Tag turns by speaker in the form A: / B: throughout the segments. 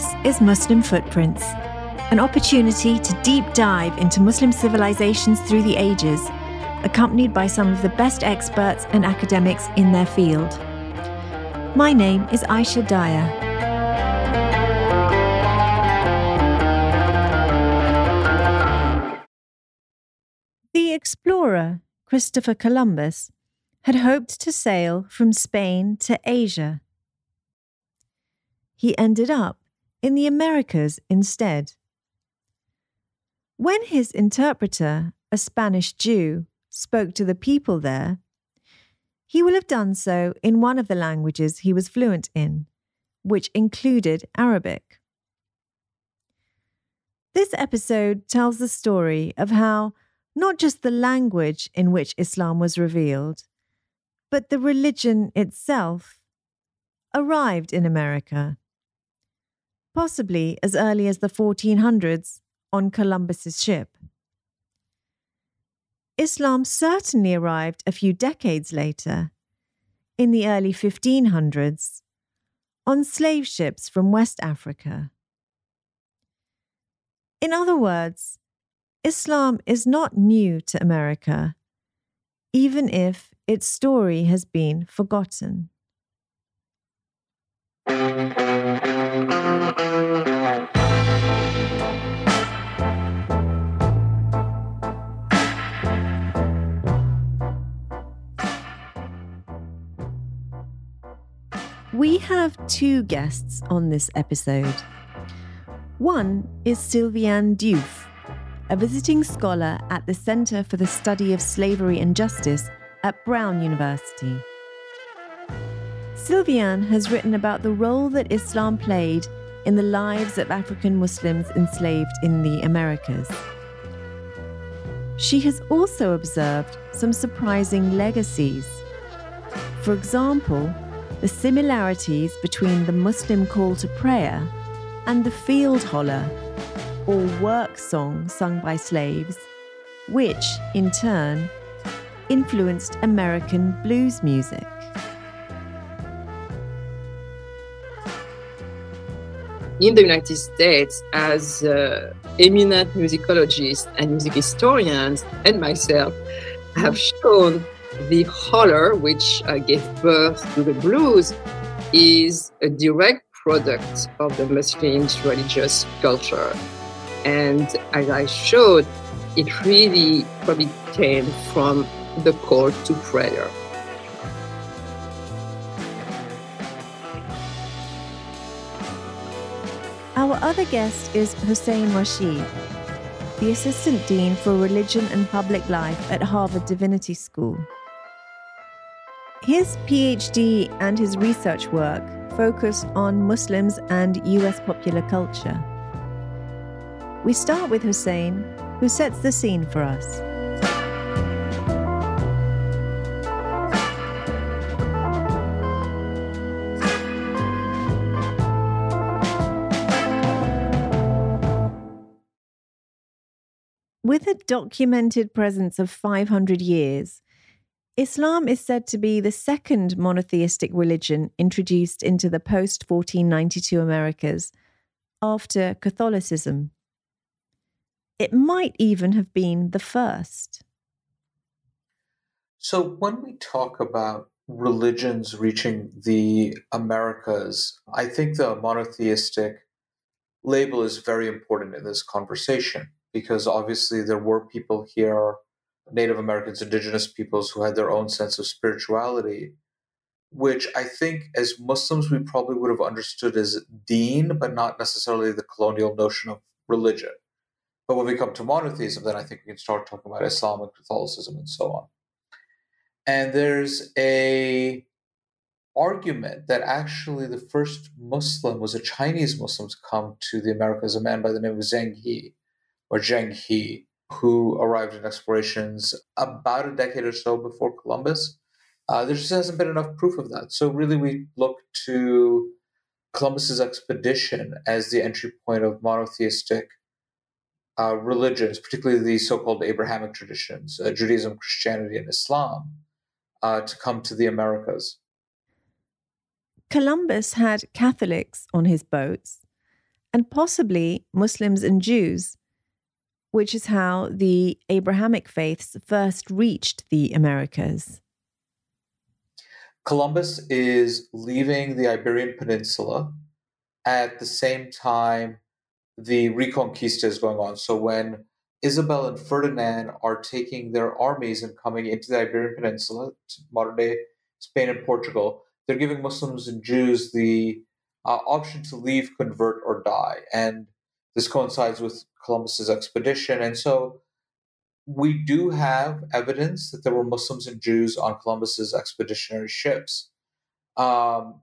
A: This is Muslim Footprints, an opportunity to deep dive into Muslim civilizations through the ages, accompanied by some of the best experts and academics in their field. My name is Aisha Daya. The explorer, Christopher Columbus, had hoped to sail from Spain to Asia. He ended up in the Americas instead. When his interpreter, a Spanish Jew, spoke to the people there, he will have done so in one of the languages he was fluent in, which included Arabic. This episode tells the story of how not just the language in which Islam was revealed, but the religion itself arrived in America possibly as early as the 1400s on Columbus's ship. Islam certainly arrived a few decades later, in the early 1500s, on slave ships from West Africa. In other words, Islam is not new to America, even if its story has been forgotten. We have two guests on this episode. One is Sylviane Diouf, a visiting scholar at the Center for the Study of Slavery and Justice at Brown University. Sylviane has written about the role that Islam played in the lives of African Muslims enslaved in the Americas. She has also observed some surprising legacies. For example, the similarities between the Muslim call to prayer and the field holler, or work song sung by slaves, which, in turn, influenced American blues music.
B: In the United States as uh, eminent musicologists and music historians and myself have shown the holler, which uh, gave birth to the blues, is a direct product of the Muslims' religious culture. And as I showed, it really probably came from the call to prayer.
A: Our other guest is Hussein Rashid, the Assistant Dean for Religion and Public Life at Harvard Divinity School. His PhD and his research work focus on Muslims and US popular culture. We start with Hussein, who sets the scene for us. With a documented presence of 500 years, Islam is said to be the second monotheistic religion introduced into the post 1492 Americas after Catholicism. It might even have been the first.
C: So, when we talk about religions reaching the Americas, I think the monotheistic label is very important in this conversation because obviously there were people here Native Americans, indigenous peoples who had their own sense of spirituality, which I think as Muslims we probably would have understood as deen, but not necessarily the colonial notion of religion. But when we come to monotheism, then I think we can start talking about Islam and Catholicism and so on. And there's a argument that actually the first Muslim was a Chinese Muslim to come to the Americas, a man by the name of Zheng He or Zheng He who arrived in explorations about a decade or so before Columbus. Uh, there just hasn't been enough proof of that. So, really, we look to Columbus's expedition as the entry point of monotheistic uh, religions, particularly the so called Abrahamic traditions, uh, Judaism, Christianity, and Islam, uh, to come to the Americas.
A: Columbus had Catholics on his boats and possibly Muslims and Jews, which is how the Abrahamic faiths first reached the Americas.
C: Columbus is leaving the Iberian Peninsula at the same time the Reconquista is going on. So when Isabel and Ferdinand are taking their armies and coming into the Iberian Peninsula, modern day Spain and Portugal, they're giving Muslims and Jews the uh, option to leave, convert, or die. And this coincides with Columbus's expedition. And so we do have evidence that there were Muslims and Jews on Columbus's expeditionary ships. Um,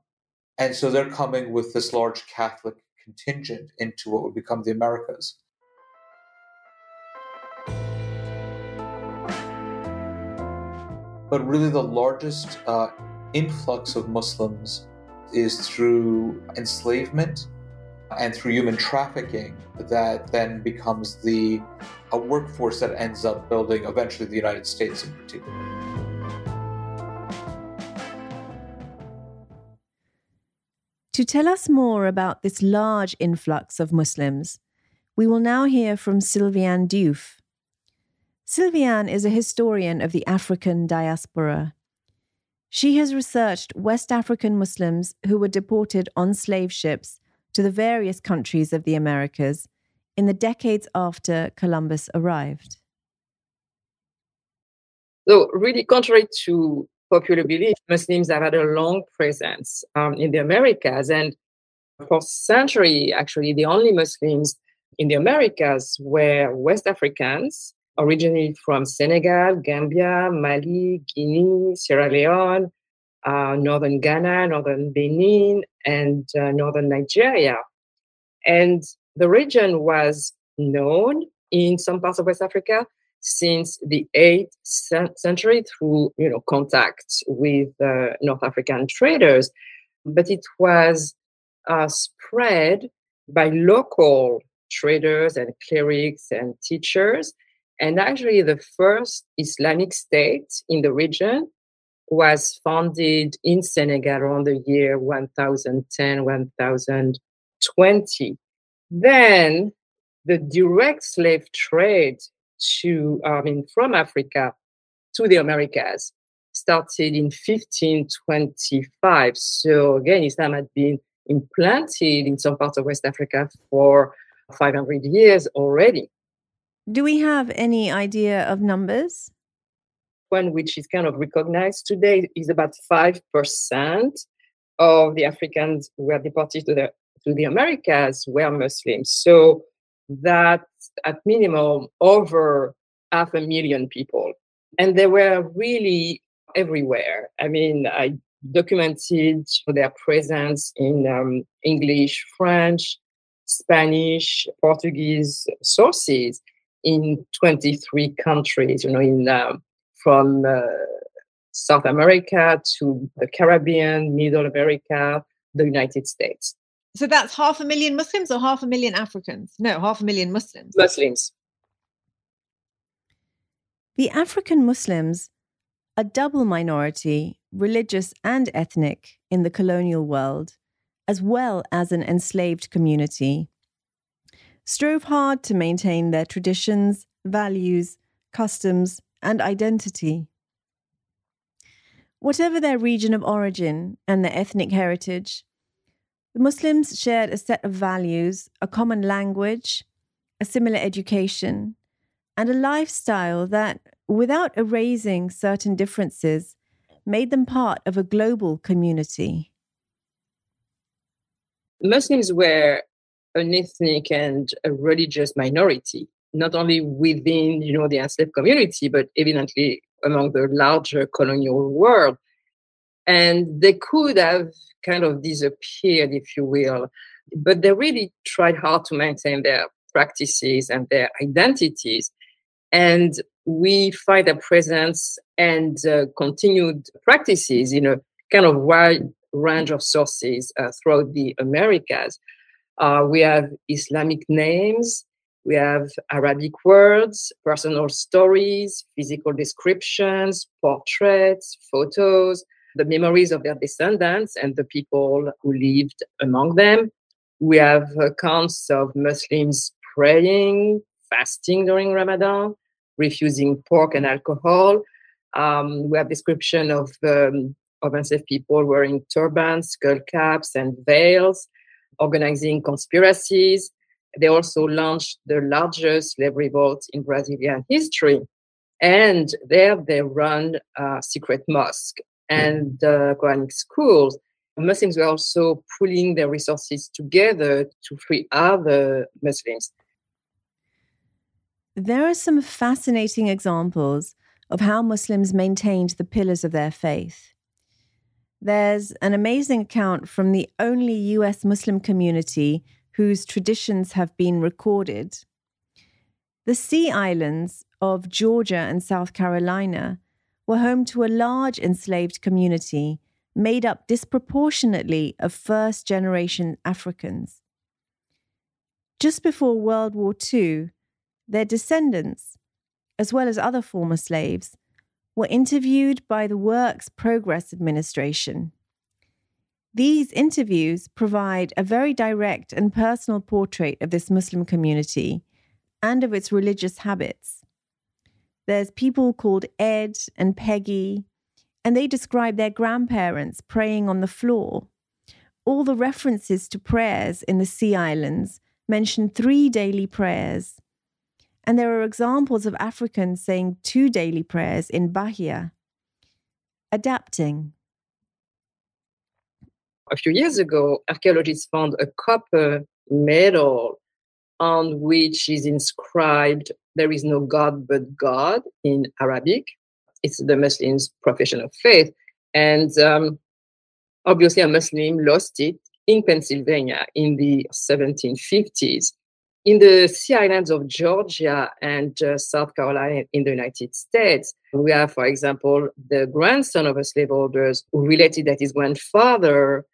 C: and so they're coming with this large Catholic contingent into what would become the Americas. But really, the largest uh, influx of Muslims is through enslavement and through human trafficking that then becomes the a workforce that ends up building eventually the United States in particular.
A: To tell us more about this large influx of Muslims, we will now hear from Sylviane Diouf. Sylviane is a historian of the African diaspora. She has researched West African Muslims who were deported on slave ships to the various countries of the Americas in the decades after Columbus arrived.
B: So, really, contrary to popular belief, Muslims have had a long presence um, in the Americas. And for centuries, actually, the only Muslims in the Americas were West Africans, originally from Senegal, Gambia, Mali, Guinea, Sierra Leone, uh, northern Ghana, northern Benin, and uh, northern Nigeria. And the region was known in some parts of West Africa since the 8th century through you know contacts with uh, North African traders, but it was uh, spread by local traders and clerics and teachers. And actually, the first Islamic state in the region was founded in Senegal around the year 1010, 1020. Then the direct slave trade to, I mean, from Africa to the Americas started in 1525. So again, Islam had been implanted in some parts of West Africa for 500 years already.
A: Do we have any idea of numbers?
B: One which is kind of recognized today is about 5% of the Africans who were deported to the, to the Americas were Muslims. So that at minimum over half a million people. And they were really everywhere. I mean, I documented their presence in um, English, French, Spanish, Portuguese sources in 23 countries, you know, in um, from uh, South America to the Caribbean, Middle America, the United States.
D: So that's half a million Muslims or half a million Africans? No, half a million Muslims.
B: Muslims.
A: The African Muslims, a double minority, religious and ethnic, in the colonial world, as well as an enslaved community, strove hard to maintain their traditions, values, customs, and identity. Whatever their region of origin and their ethnic heritage, the Muslims shared a set of values, a common language, a similar education, and a lifestyle that, without erasing certain differences, made them part of a global community.
B: Muslims were an ethnic and a religious minority not only within you know the enslaved community, but evidently among the larger colonial world. And they could have kind of disappeared, if you will, but they really tried hard to maintain their practices and their identities. And we find their presence and uh, continued practices in a kind of wide range of sources uh, throughout the Americas. Uh, we have Islamic names, we have Arabic words, personal stories, physical descriptions, portraits, photos, the memories of their descendants and the people who lived among them. We have accounts of Muslims praying, fasting during Ramadan, refusing pork and alcohol. Um, we have description of um, of people wearing turbans, skull caps, and veils, organizing conspiracies. They also launched the largest slave revolt in Brazilian history. And there they run a secret mosque and uh, Quranic schools. Muslims were also pulling their resources together to free other Muslims.
A: There are some fascinating examples of how Muslims maintained the pillars of their faith. There's an amazing account from the only US Muslim community whose traditions have been recorded. The Sea Islands of Georgia and South Carolina were home to a large enslaved community made up disproportionately of first generation Africans. Just before World War II, their descendants, as well as other former slaves, were interviewed by the Works Progress Administration. These interviews provide a very direct and personal portrait of this Muslim community and of its religious habits. There's people called Ed and Peggy, and they describe their grandparents praying on the floor. All the references to prayers in the Sea Islands mention three daily prayers. And there are examples of Africans saying two daily prayers in Bahia. Adapting.
B: A few years ago, archaeologists found a copper medal on which is inscribed, There is no God but God in Arabic. It's the Muslims' profession of faith. And um, obviously, a Muslim lost it in Pennsylvania in the 1750s. In the Sea Islands of Georgia and uh, South Carolina in the United States, we have, for example, the grandson of a slaveholder who related that his grandfather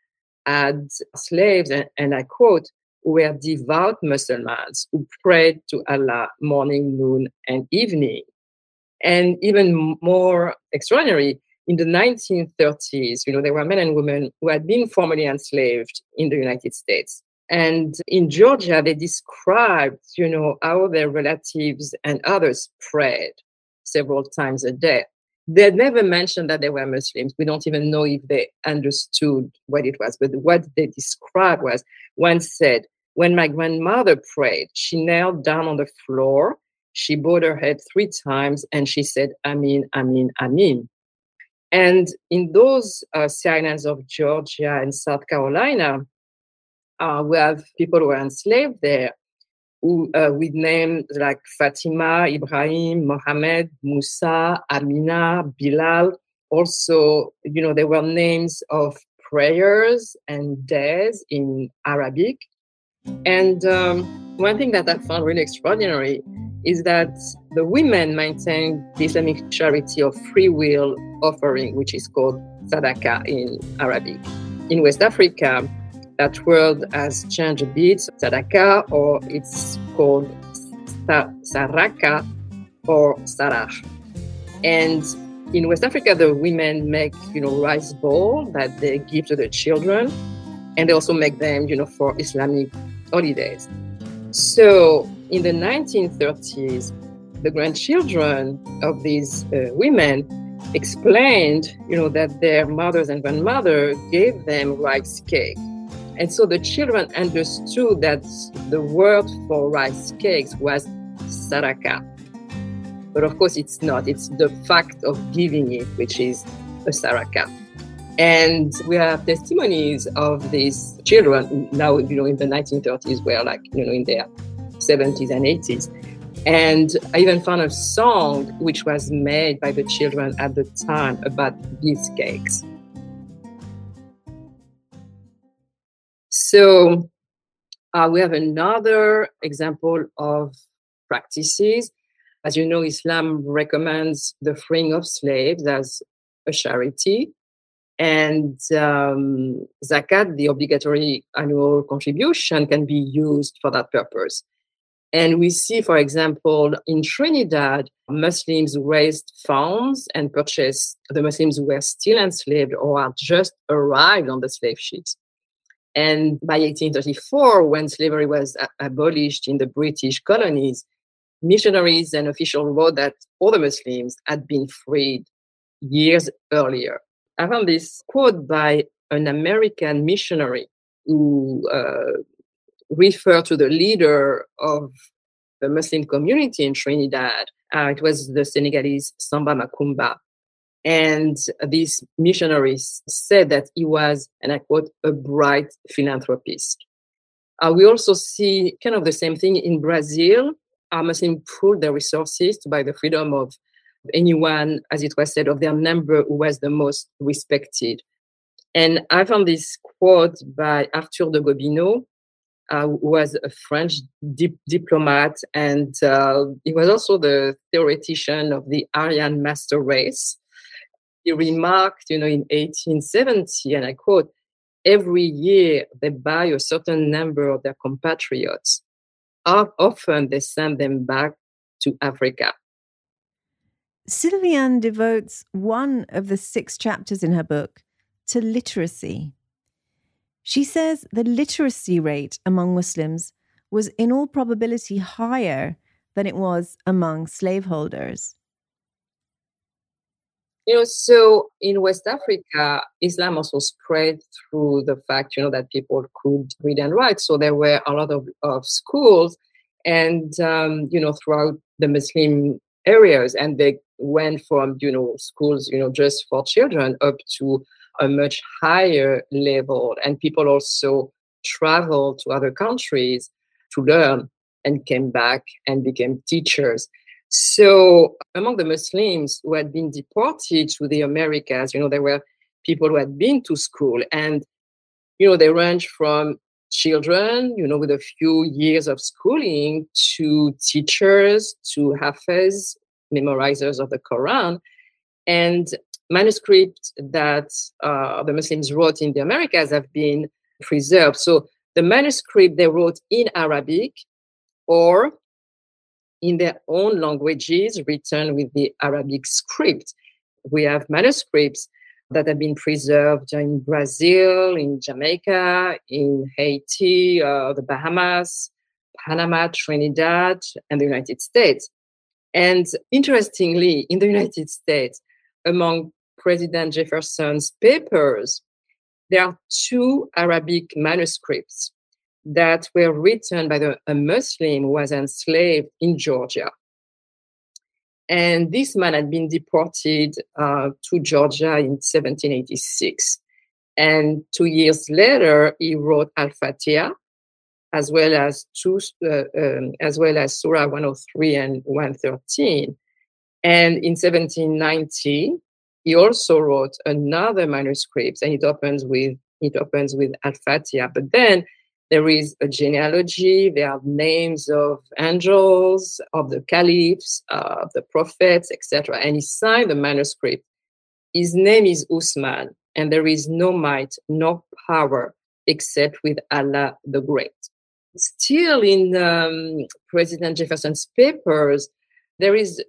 B: had slaves, and, and I quote, were devout Muslims who prayed to Allah morning, noon, and evening. And even more extraordinary, in the 1930s, you know, there were men and women who had been formerly enslaved in the United States. And in Georgia, they described, you know, how their relatives and others prayed several times a day. They never mentioned that they were Muslims. We don't even know if they understood what it was. But what they described was one said, when my grandmother prayed, she knelt down on the floor, she bowed her head three times, and she said, Amin, Amin, Amin. And in those uh, islands of Georgia and South Carolina, uh, we have people who were enslaved there uh, with names like Fatima, Ibrahim, Mohammed, Musa, Amina, Bilal. Also, you know, there were names of prayers and days in Arabic. And um, one thing that I found really extraordinary is that the women maintained the Islamic charity of free will offering, which is called sadaqah in Arabic. In West Africa, that word has changed a bit, sadaqah, or it's called saraka or sarah. And in West Africa, the women make, you know, rice bowl that they give to the children, and they also make them, you know, for Islamic holidays. So in the 1930s, the grandchildren of these uh, women explained, you know, that their mothers and grandmother gave them rice cake. And so the children understood that the word for rice cakes was saraka. But of course, it's not. It's the fact of giving it, which is a saraka. And we have testimonies of these children now, you know, in the 1930s, were like, you know, in their 70s and 80s. And I even found a song which was made by the children at the time about these cakes. So uh, we have another example of practices. As you know, Islam recommends the freeing of slaves as a charity. And um, zakat, the obligatory annual contribution, can be used for that purpose. And we see, for example, in Trinidad, Muslims raised funds and purchased the Muslims who were still enslaved or had just arrived on the slave ships. And by 1834, when slavery was a- abolished in the British colonies, missionaries and officials wrote that all the Muslims had been freed years earlier. I found this quote by an American missionary who uh, referred to the leader of the Muslim community in Trinidad. Uh, it was the Senegalese Samba Makumba. And these missionaries said that he was, and I quote, a bright philanthropist. Uh, we also see kind of the same thing in Brazil. Muslims pooled their resources to buy the freedom of anyone, as it was said, of their number who was the most respected. And I found this quote by Arthur de Gobineau, uh, who was a French dip- diplomat, and uh, he was also the theoretician of the Aryan master race. He remarked, you know, in 1870, and I quote, every year they buy a certain number of their compatriots. Often they send them back to Africa.
A: Sylviane devotes one of the six chapters in her book to literacy. She says the literacy rate among Muslims was in all probability higher than it was among slaveholders.
B: You know, so in West Africa, Islam also spread through the fact, you know, that people could read and write. So there were a lot of, of schools and, um, you know, throughout the Muslim areas. And they went from, you know, schools, you know, just for children up to a much higher level. And people also traveled to other countries to learn and came back and became teachers. So among the Muslims who had been deported to the Americas, you know, there were people who had been to school and, you know, they range from children, you know, with a few years of schooling to teachers, to hafiz, memorizers of the Quran, and manuscripts that uh, the Muslims wrote in the Americas have been preserved. So the manuscript they wrote in Arabic or in their own languages written with the Arabic script. We have manuscripts that have been preserved in Brazil, in Jamaica, in Haiti, uh, the Bahamas, Panama, Trinidad, and the United States. And interestingly, in the United States, among President Jefferson's papers, there are two Arabic manuscripts that were written by the, a Muslim who was enslaved in Georgia. And this man had been deported uh, to Georgia in 1786. And two years later, he wrote Al Fatiha, as well as two, uh, um, as well as Surah 103 and 113. And in 1790, he also wrote another manuscript, and it opens with it opens with Al Fatiha. But then there is a genealogy, there are names of angels, of the caliphs, uh, of the prophets, etc. And he signed the manuscript. His name is Usman, and there is no might, no power except with Allah the Great. Still in um, President Jefferson's papers, there is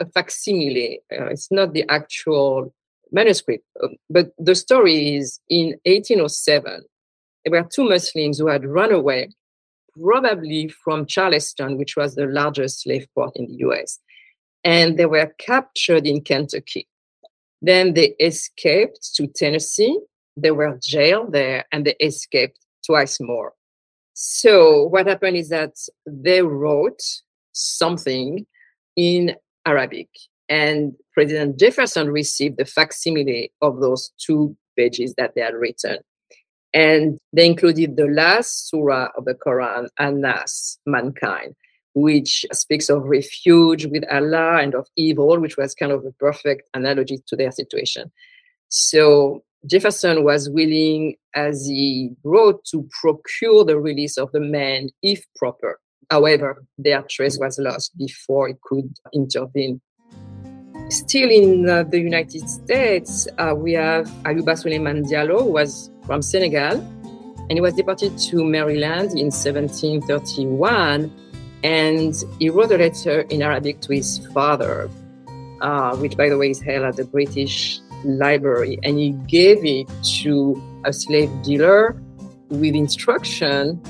B: a facsimile. Uh, it's not the actual manuscript, uh, but the story is in 1807 there were two Muslims who had run away, probably from Charleston, which was the largest slave port in the US. And they were captured in Kentucky. Then they escaped to Tennessee. They were jailed there and they escaped twice more. So what happened is that they wrote something in Arabic and President Jefferson received the facsimile of those two pages that they had written. And they included the last surah of the Quran, An-Nas, mankind, which speaks of refuge with Allah and of evil, which was kind of a perfect analogy to their situation. So Jefferson was willing, as he wrote, to procure the release of the men if proper. However, their trace was lost before it could intervene. Still in uh, the United States, uh, we have Ayuba Suleiman Diallo, who was from Senegal, and he was deported to Maryland in 1731. And he wrote a letter in Arabic to his father, uh, which, by the way, is held at the British Library. And he gave it to a slave dealer with instruction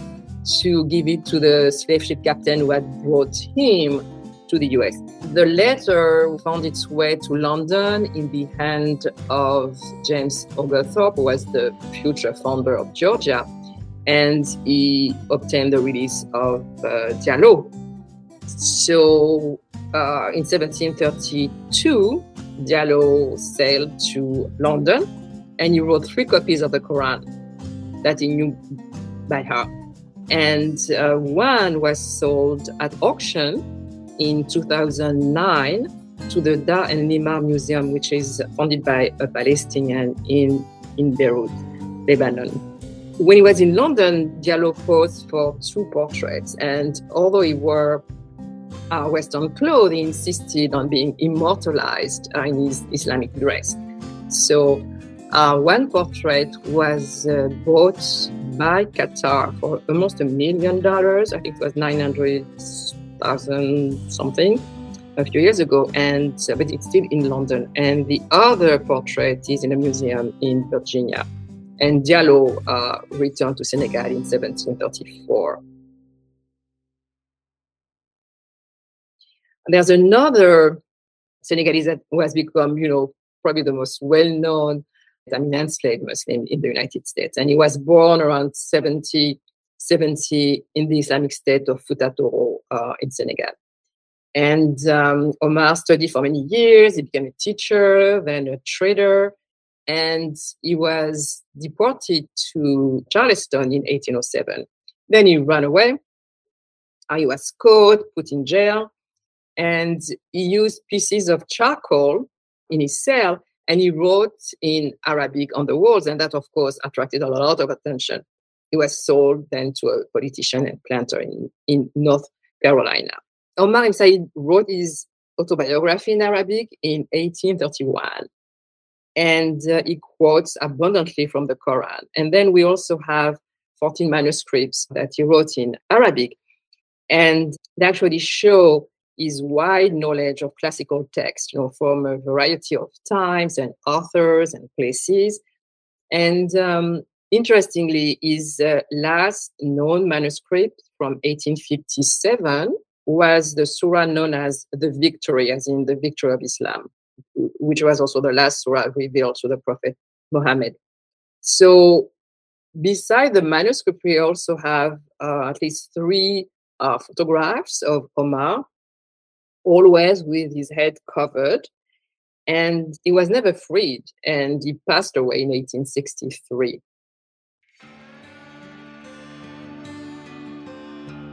B: to give it to the slave ship captain who had brought him to the US. The letter found its way to London in the hand of James Oglethorpe, who was the future founder of Georgia, and he obtained the release of uh, Diallo. So uh, in 1732, Diallo sailed to London and he wrote three copies of the Quran that he knew by heart. And uh, one was sold at auction in 2009 to the Dar El-Nimer Museum, which is funded by a Palestinian in, in Beirut, Lebanon. When he was in London, Diallo posed for two portraits, and although he wore uh, Western clothes, he insisted on being immortalized uh, in his Islamic dress. So, uh, one portrait was uh, bought by Qatar for almost a million dollars. I think it was 900,000 something a few years ago, and uh, but it's still in London. And the other portrait is in a museum in Virginia. And Diallo uh, returned to Senegal in 1734. There's another Senegalese that has become, you know, probably the most well-known I mean, enslaved Muslim in the United States. And he was born around 70, 70 in the Islamic state of Fouta Toro uh, in Senegal. And um, Omar studied for many years. He became a teacher, then a trader, and he was deported to Charleston in 1807. Then he ran away. He was caught, put in jail, and he used pieces of charcoal in his cell and he wrote in Arabic on the walls, and that, of course, attracted a lot of attention. He was sold then to a politician and planter in, in North Carolina. Omar Ibn Said wrote his autobiography in Arabic in 1831, and uh, he quotes abundantly from the Quran. And then we also have 14 manuscripts that he wrote in Arabic, and they actually show his wide knowledge of classical text, you know, from a variety of times and authors and places. And um, interestingly, his uh, last known manuscript from 1857 was the surah known as the Victory, as in the victory of Islam, which was also the last surah revealed to the Prophet Muhammad. So, beside the manuscript, we also have uh, at least three uh, photographs of Omar always with his head covered. And he was never freed, and he passed away in 1863.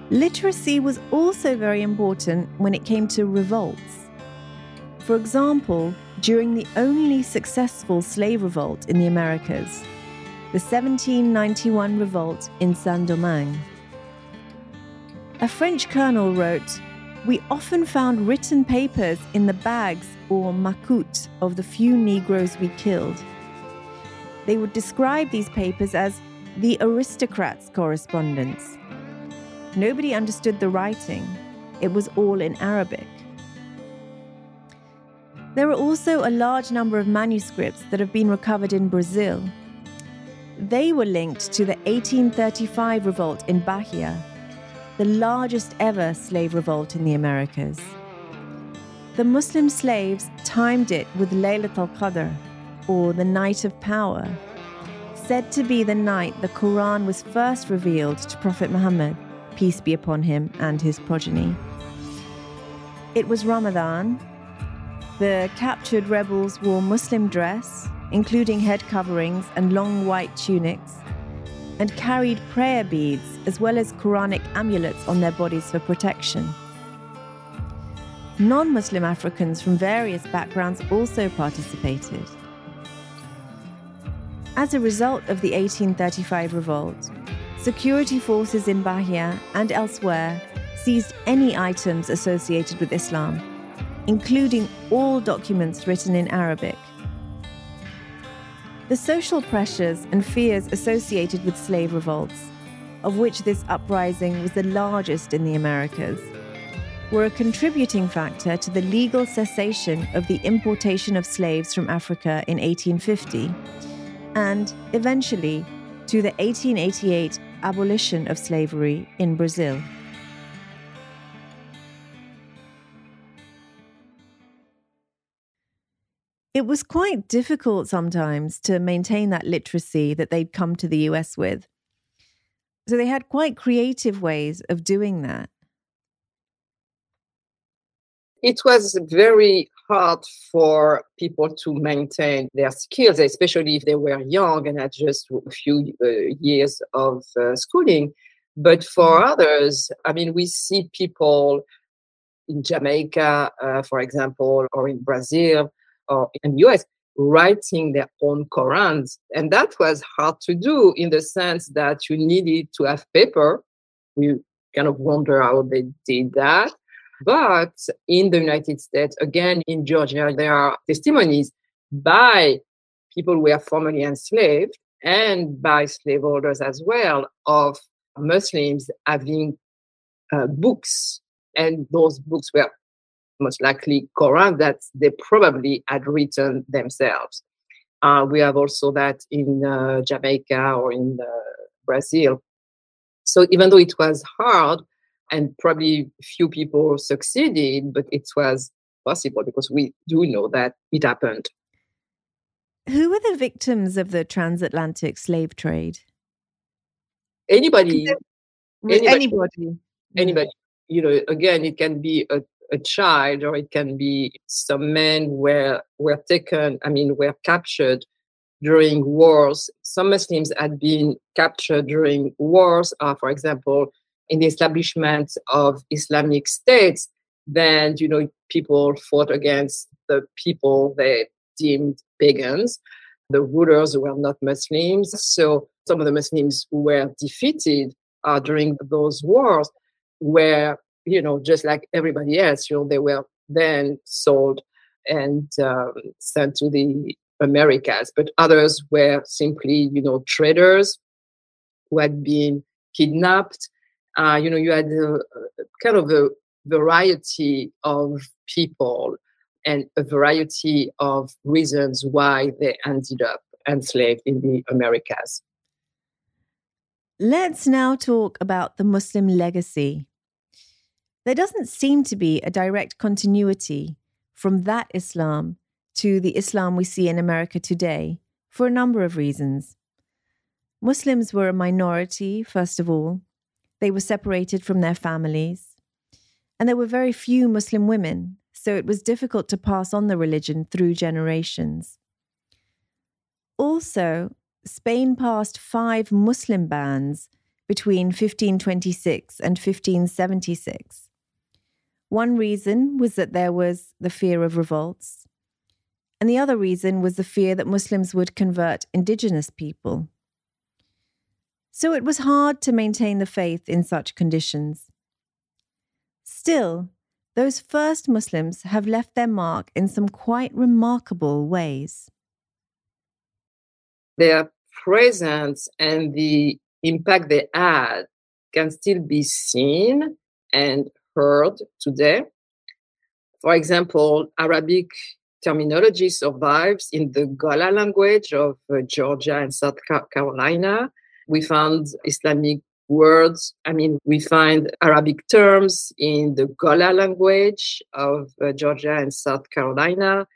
A: Literacy was also very important when it came to revolts. For example, during the only successful slave revolt in the Americas, the 1791 revolt in Saint Domingue. A French colonel wrote we often found written papers in the bags or macoutes of the few Negroes we killed. They would describe these papers as the aristocrats' correspondence. Nobody understood the writing, it was all in Arabic. There are also a large number of manuscripts that have been recovered in Brazil. They were linked to the 1835 revolt in Bahia the largest ever slave revolt in the Americas. The Muslim slaves timed it with Laylat al Qadr, or the Night of Power, said to be the night the Quran was first revealed to Prophet Muhammad, peace be upon him and his progeny. It was Ramadan. The captured rebels wore Muslim dress, including head coverings and long white tunics, and carried prayer beads as well as Quranic amulets on their bodies for protection. Non Muslim Africans from various backgrounds also participated. As a result of the 1835 revolt, security forces in Bahia and elsewhere seized any items associated with Islam, including all documents written in Arabic. The social pressures and fears associated with slave revolts, of which this uprising was the largest in the Americas, were a contributing factor to the legal cessation of the importation of slaves from Africa in 1850 and, eventually, to the 1888 abolition of slavery in Brazil. It was quite difficult sometimes to maintain that literacy that they'd come to the US with. So they had quite creative ways of doing that.
B: It was very hard for people to maintain their skills, especially if they were young and had just a few uh, years of uh, schooling. But for mm-hmm. others, I mean, we see people in Jamaica, uh, for example, or in Brazil or in the US writing their own Korans. And that was hard to do in the sense that you needed to have paper. You kind of wonder how they did that. But in the United States, again, in Georgia, there are testimonies by people who were formerly enslaved and by slaveholders as well of Muslims having uh, books. And those books were most likely Quran that they probably had written themselves. Uh, we have also that in uh, Jamaica or in uh, Brazil. So even though it was hard and probably few people succeeded, but it was possible because we do know that it happened.
A: Who were the victims of the transatlantic slave trade?
B: Anybody.
D: Anybody. Anybody.
B: anybody. You know, again, it can be a a child or it can be some men were were taken i mean were captured during wars some muslims had been captured during wars uh, for example in the establishment of islamic states then you know people fought against the people they deemed pagans the rulers were not muslims so some of the muslims who were defeated uh, during those wars were you know, just like everybody else, you know, they were then sold and um, sent to the Americas. But others were simply, you know, traders who had been kidnapped. Uh, you know, you had a, a kind of a variety of people and a variety of reasons why they ended up enslaved in the Americas.
A: Let's now talk about the Muslim legacy there doesn't seem to be a direct continuity from that Islam to the Islam we see in America today for a number of reasons. Muslims were a minority, first of all. They were separated from their families. And there were very few Muslim women, so it was difficult to pass on the religion through generations. Also, Spain passed five Muslim bans between 1526 and 1576. One reason was that there was the fear of revolts, and the other reason was the fear that Muslims would convert indigenous people. So it was hard to maintain the faith in such conditions. Still, those first Muslims have left their mark in some quite remarkable ways.
B: Their presence and the impact they had can still be seen and heard today. For example, Arabic terminology survives in the Gullah language of uh, Georgia and South Carolina. We found Islamic words. I mean, we find Arabic terms in the Gullah language of uh, Georgia and South Carolina,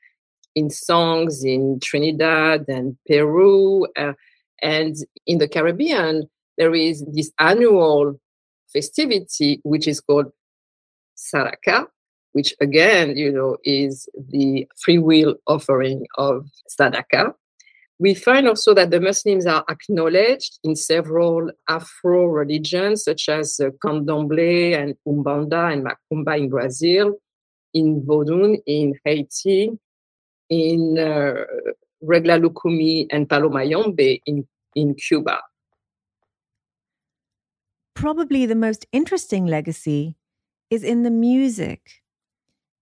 B: in songs in Trinidad and Peru. Uh, and in the Caribbean, there is this annual festivity which is called Sadaqah, which again, you know, is the free will offering of Sadaqah. We find also that the Muslims are acknowledged in several Afro religions, such as uh, Candomblé and Umbanda and Macumba in Brazil, in Vodun in Haiti, in uh, Regla Lukumi and Palomayombe in, in Cuba.
A: Probably the most interesting legacy is in the music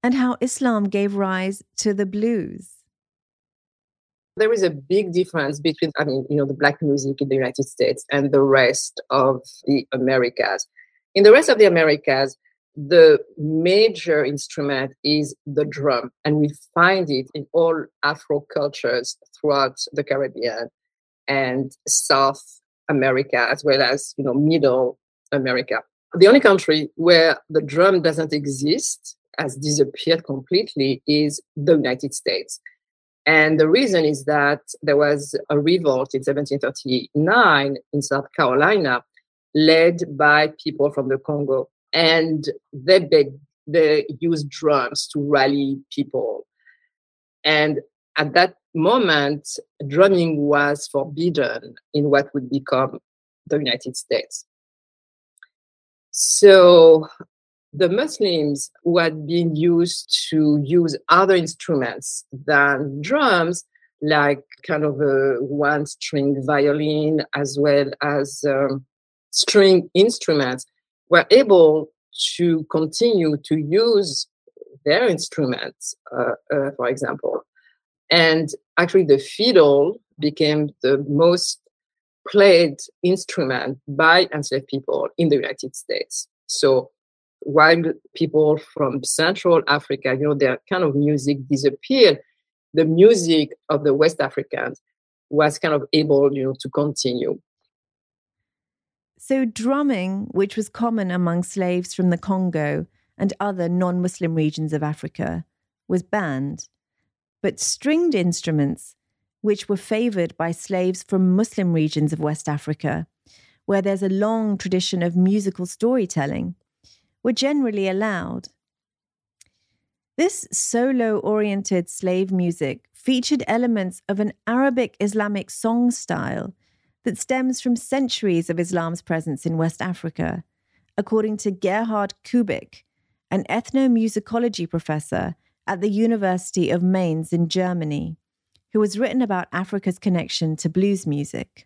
A: and how Islam gave rise to the blues.
B: There is a big difference between, I mean, you know, the black music in the United States and the rest of the Americas. In the rest of the Americas, the major instrument is the drum, and we find it in all Afro cultures throughout the Caribbean and South America as well as you know Middle America. The only country where the drum doesn't exist, has disappeared completely, is the United States. And the reason is that there was a revolt in 1739 in South Carolina, led by people from the Congo. And they, they used drums to rally people. And at that moment, drumming was forbidden in what would become the United States. So the Muslims who had been used to use other instruments than drums, like kind of a one string violin as well as um, string instruments, were able to continue to use their instruments, uh, uh, for example. And actually, the fiddle became the most played instrument by enslaved people in the United States. So while people from Central Africa, you know, their kind of music disappeared, the music of the West Africans was kind of able, you know, to continue.
A: So drumming, which was common among slaves from the Congo and other non-Muslim regions of Africa, was banned. But stringed instruments, which were favored by slaves from Muslim regions of West Africa, where there's a long tradition of musical storytelling, were generally allowed. This solo oriented slave music featured elements of an Arabic Islamic song style that stems from centuries of Islam's presence in West Africa, according to Gerhard Kubik, an ethnomusicology professor at the University of Mainz in Germany, who has written about Africa's connection to blues music.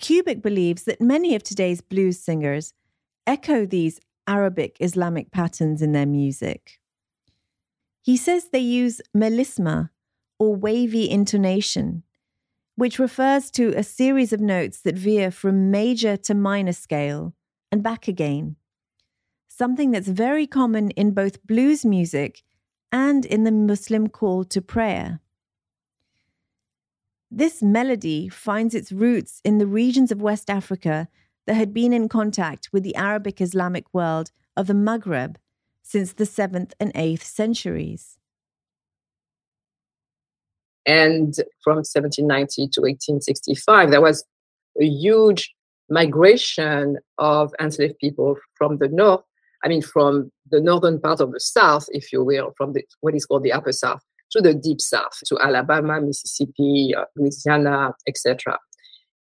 A: Kubik believes that many of today's blues singers echo these Arabic Islamic patterns in their music. He says they use melisma, or wavy intonation, which refers to a series of notes that veer from major to minor scale and back again, something that's very common in both blues music and in the Muslim call to prayer. This melody finds its roots in the regions of West Africa that had been in contact with the Arabic Islamic world of the Maghreb since the 7th and 8th centuries.
B: And from 1790 to 1865, there was a huge migration of enslaved people from the north, I mean, from the northern part of the South, if you will, from the, what is called the Upper South, to the Deep South, to Alabama, Mississippi, uh, Louisiana, etc.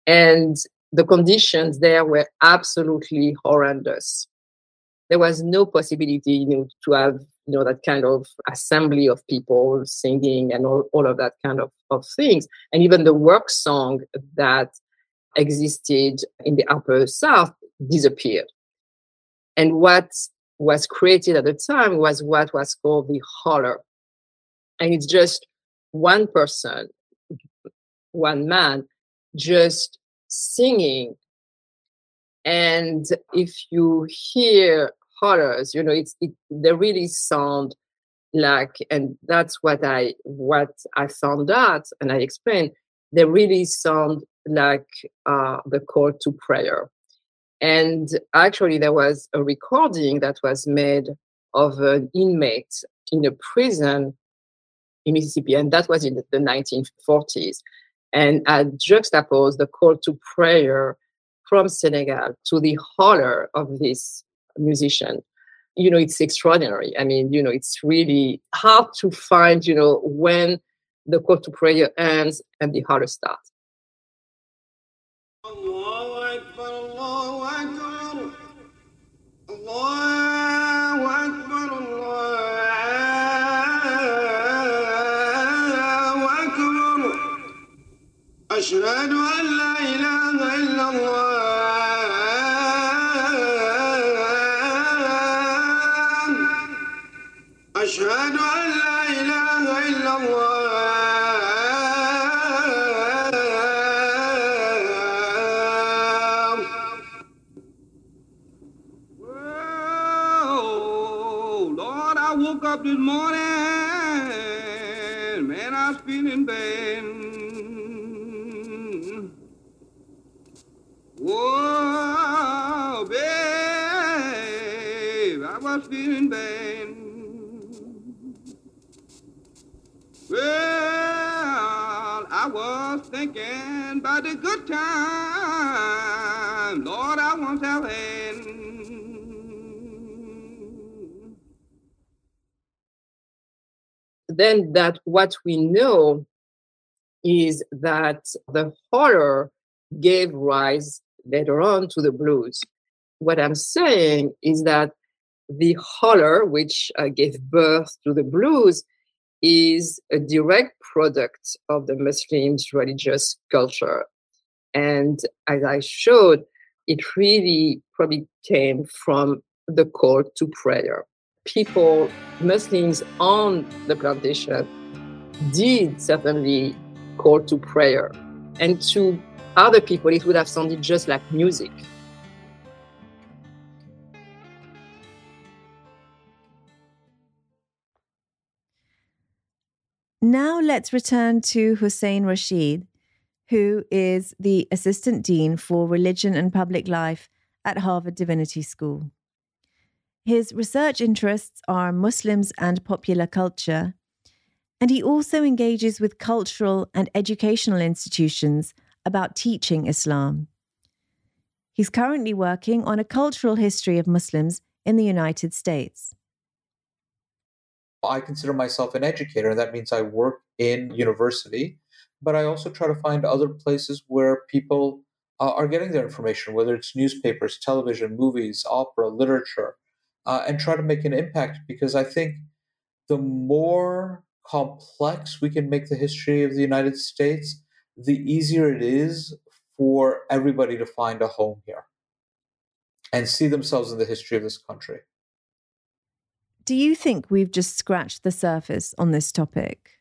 B: And the conditions there were absolutely horrendous. There was no possibility, you know, to have you know that kind of assembly of people singing and all, all of that kind of, of things. And even the work song that existed in the upper south disappeared. And what was created at the time was what was called the holler. And it's just one person, one man, just singing. And if you hear hollers you know, it's it, they really sound like, and that's what I what I found out, and I explained. They really sound like uh, the call to prayer. And actually, there was a recording that was made of an inmate in a prison in Mississippi, and that was in the 1940s and I juxtapose the call to prayer from Senegal to the holler of this musician. You know, it's extraordinary. I mean, you know, it's really hard to find, you know, when the call to prayer ends and the holler starts. أشهد أن لا إله إلا الله أشهد أن لا إله إلا الله Whoa, Lord, I woke up this morning, man, I was feeling bad.
E: Whoa, babe, I was feeling bad. Well, I was thinking about the good time, Lord, I once have had.
B: Then that what we know is that the holler gave rise later on to the blues. What I'm saying is that the holler, which uh, gave birth to the blues, is a direct product of the Muslims' religious culture. And as I showed, it really probably came from the call to prayer. People, Muslims on the plantation, did certainly call to prayer. And to other people, it would have sounded just like music.
A: Now let's return to Hussein Rashid, who is the Assistant Dean for Religion and Public Life at Harvard Divinity School. His research interests are Muslims and popular culture, and he also engages with cultural and educational institutions about teaching Islam. He's currently working on a cultural history of Muslims in the United States.
C: I consider myself an educator, and that means I work in university, but I also try to find other places where people uh, are getting their information, whether it's newspapers, television, movies, opera, literature, uh, and try to make an impact because I think the more complex we can make the history of the United States, the easier it is for everybody to find a home here and see themselves in the history of this country.
A: Do you think we've just scratched the surface on this topic?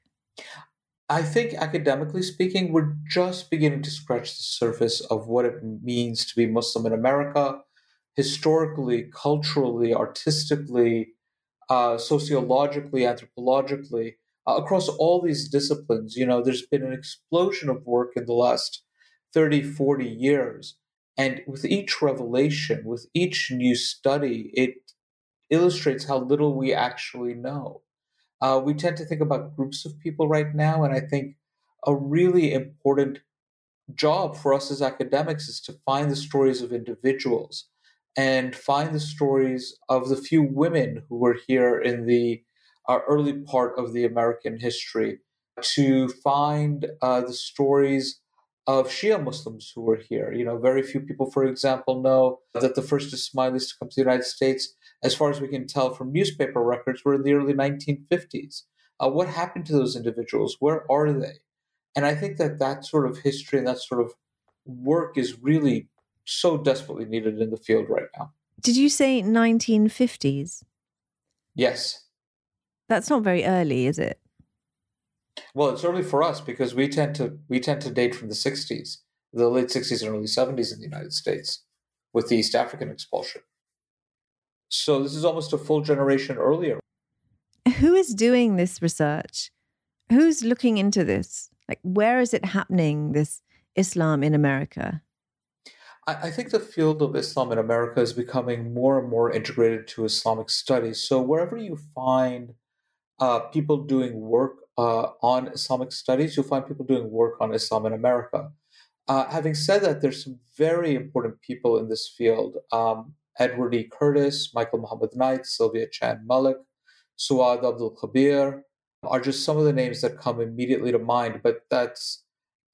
C: I think academically speaking, we're just beginning to scratch the surface of what it means to be Muslim in America, historically, culturally, artistically, uh, sociologically, anthropologically, uh, across all these disciplines. You know, there's been an explosion of work in the last 30, 40 years. And with each revelation, with each new study, it illustrates how little we actually know. Uh, we tend to think about groups of people right now, and I think a really important job for us as academics is to find the stories of individuals and find the stories of the few women who were here in the uh, early part of the American history, to find uh, the stories of Shia Muslims who were here. You know, very few people, for example, know that the first Ismailis to come to the United States, as far as we can tell from newspaper records, were in the early 1950s. Uh, what happened to those individuals? Where are they? And I think that that sort of history and that sort of work is really so desperately needed in the field right now.
A: Did you say 1950s?
C: Yes.
A: That's not very early, is it?
C: Well, it's early for us because we tend to we tend to date from the 60s, the late 60s and early 70s in the United States with the East African expulsion. So this is almost a full generation earlier.
A: Who is doing this research? Who's looking into this? Like where is it happening this Islam in America?
C: I, think the field of Islam in America is becoming more and more integrated to Islamic studies. So wherever you find uh, people doing work uh, on Islamic studies, you'll find people doing work on Islam in America. Uh, having said that, there's some very important people in this field. Um, Edward E. Curtis, Michael Muhammad Knight, Sylvia Chan Malik, Suad Abdul Khabeer are just some of the names that come immediately to mind, but that's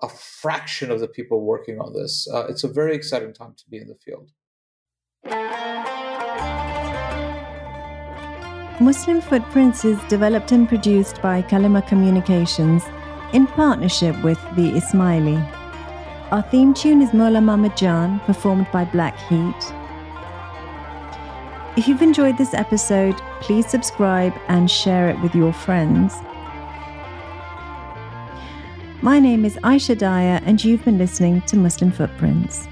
C: a fraction of the people working on this. Uh, it's a very exciting time to be in the field.
A: Muslim Footprints is developed and produced by Kalima Communications in partnership with the Ismaili. Our theme tune is Mola Mama Jan, performed by Black Heat. If you've enjoyed this episode, please subscribe and share it with your friends. My name is Aisha Daya, and you've been listening to Muslim Footprints.